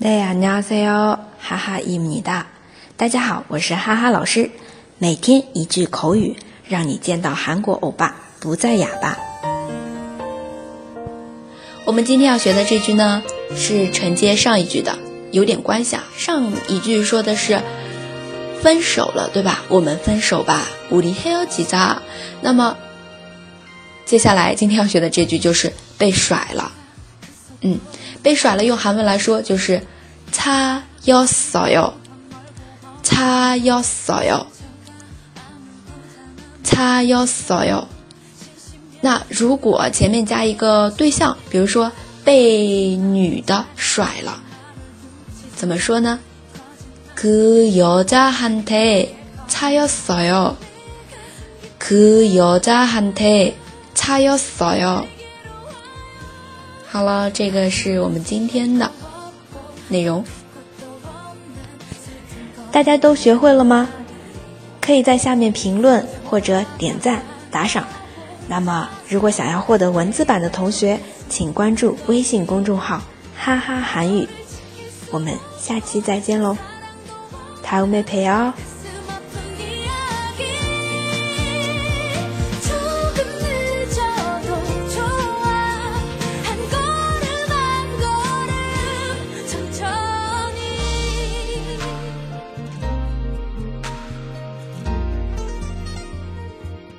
네 안녕하세요，哈哈伊米达。大家好，我是哈哈老师。每天一句口语，让你见到韩国欧巴不再哑巴。我们今天要学的这句呢，是承接上一句的，有点关系啊。上一句说的是分手了，对吧？我们分手吧，우리헤어지 자。 那么接下来今天要学的这句就是被甩了。 嗯，被甩了，用韩文来说就是차였어 요， 차였어 요， 차였어 요。 那如果前面加一个对象，比如说被女的甩了，怎么说呢？그여자한테차였어 요， 그여자한테차였어 요。 好了，这个是我们今天的内容，大家都学会了吗？可以在下面评论或者点赞打赏。那么，如果想要获得文字版的同学，请关注微信公众号“哈哈韩语”。我们下期再见喽，다음에봬요